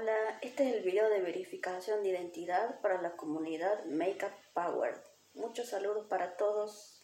Hola, este es el video de verificación de identidad para la comunidad Makeup Power. Muchos saludos para todos.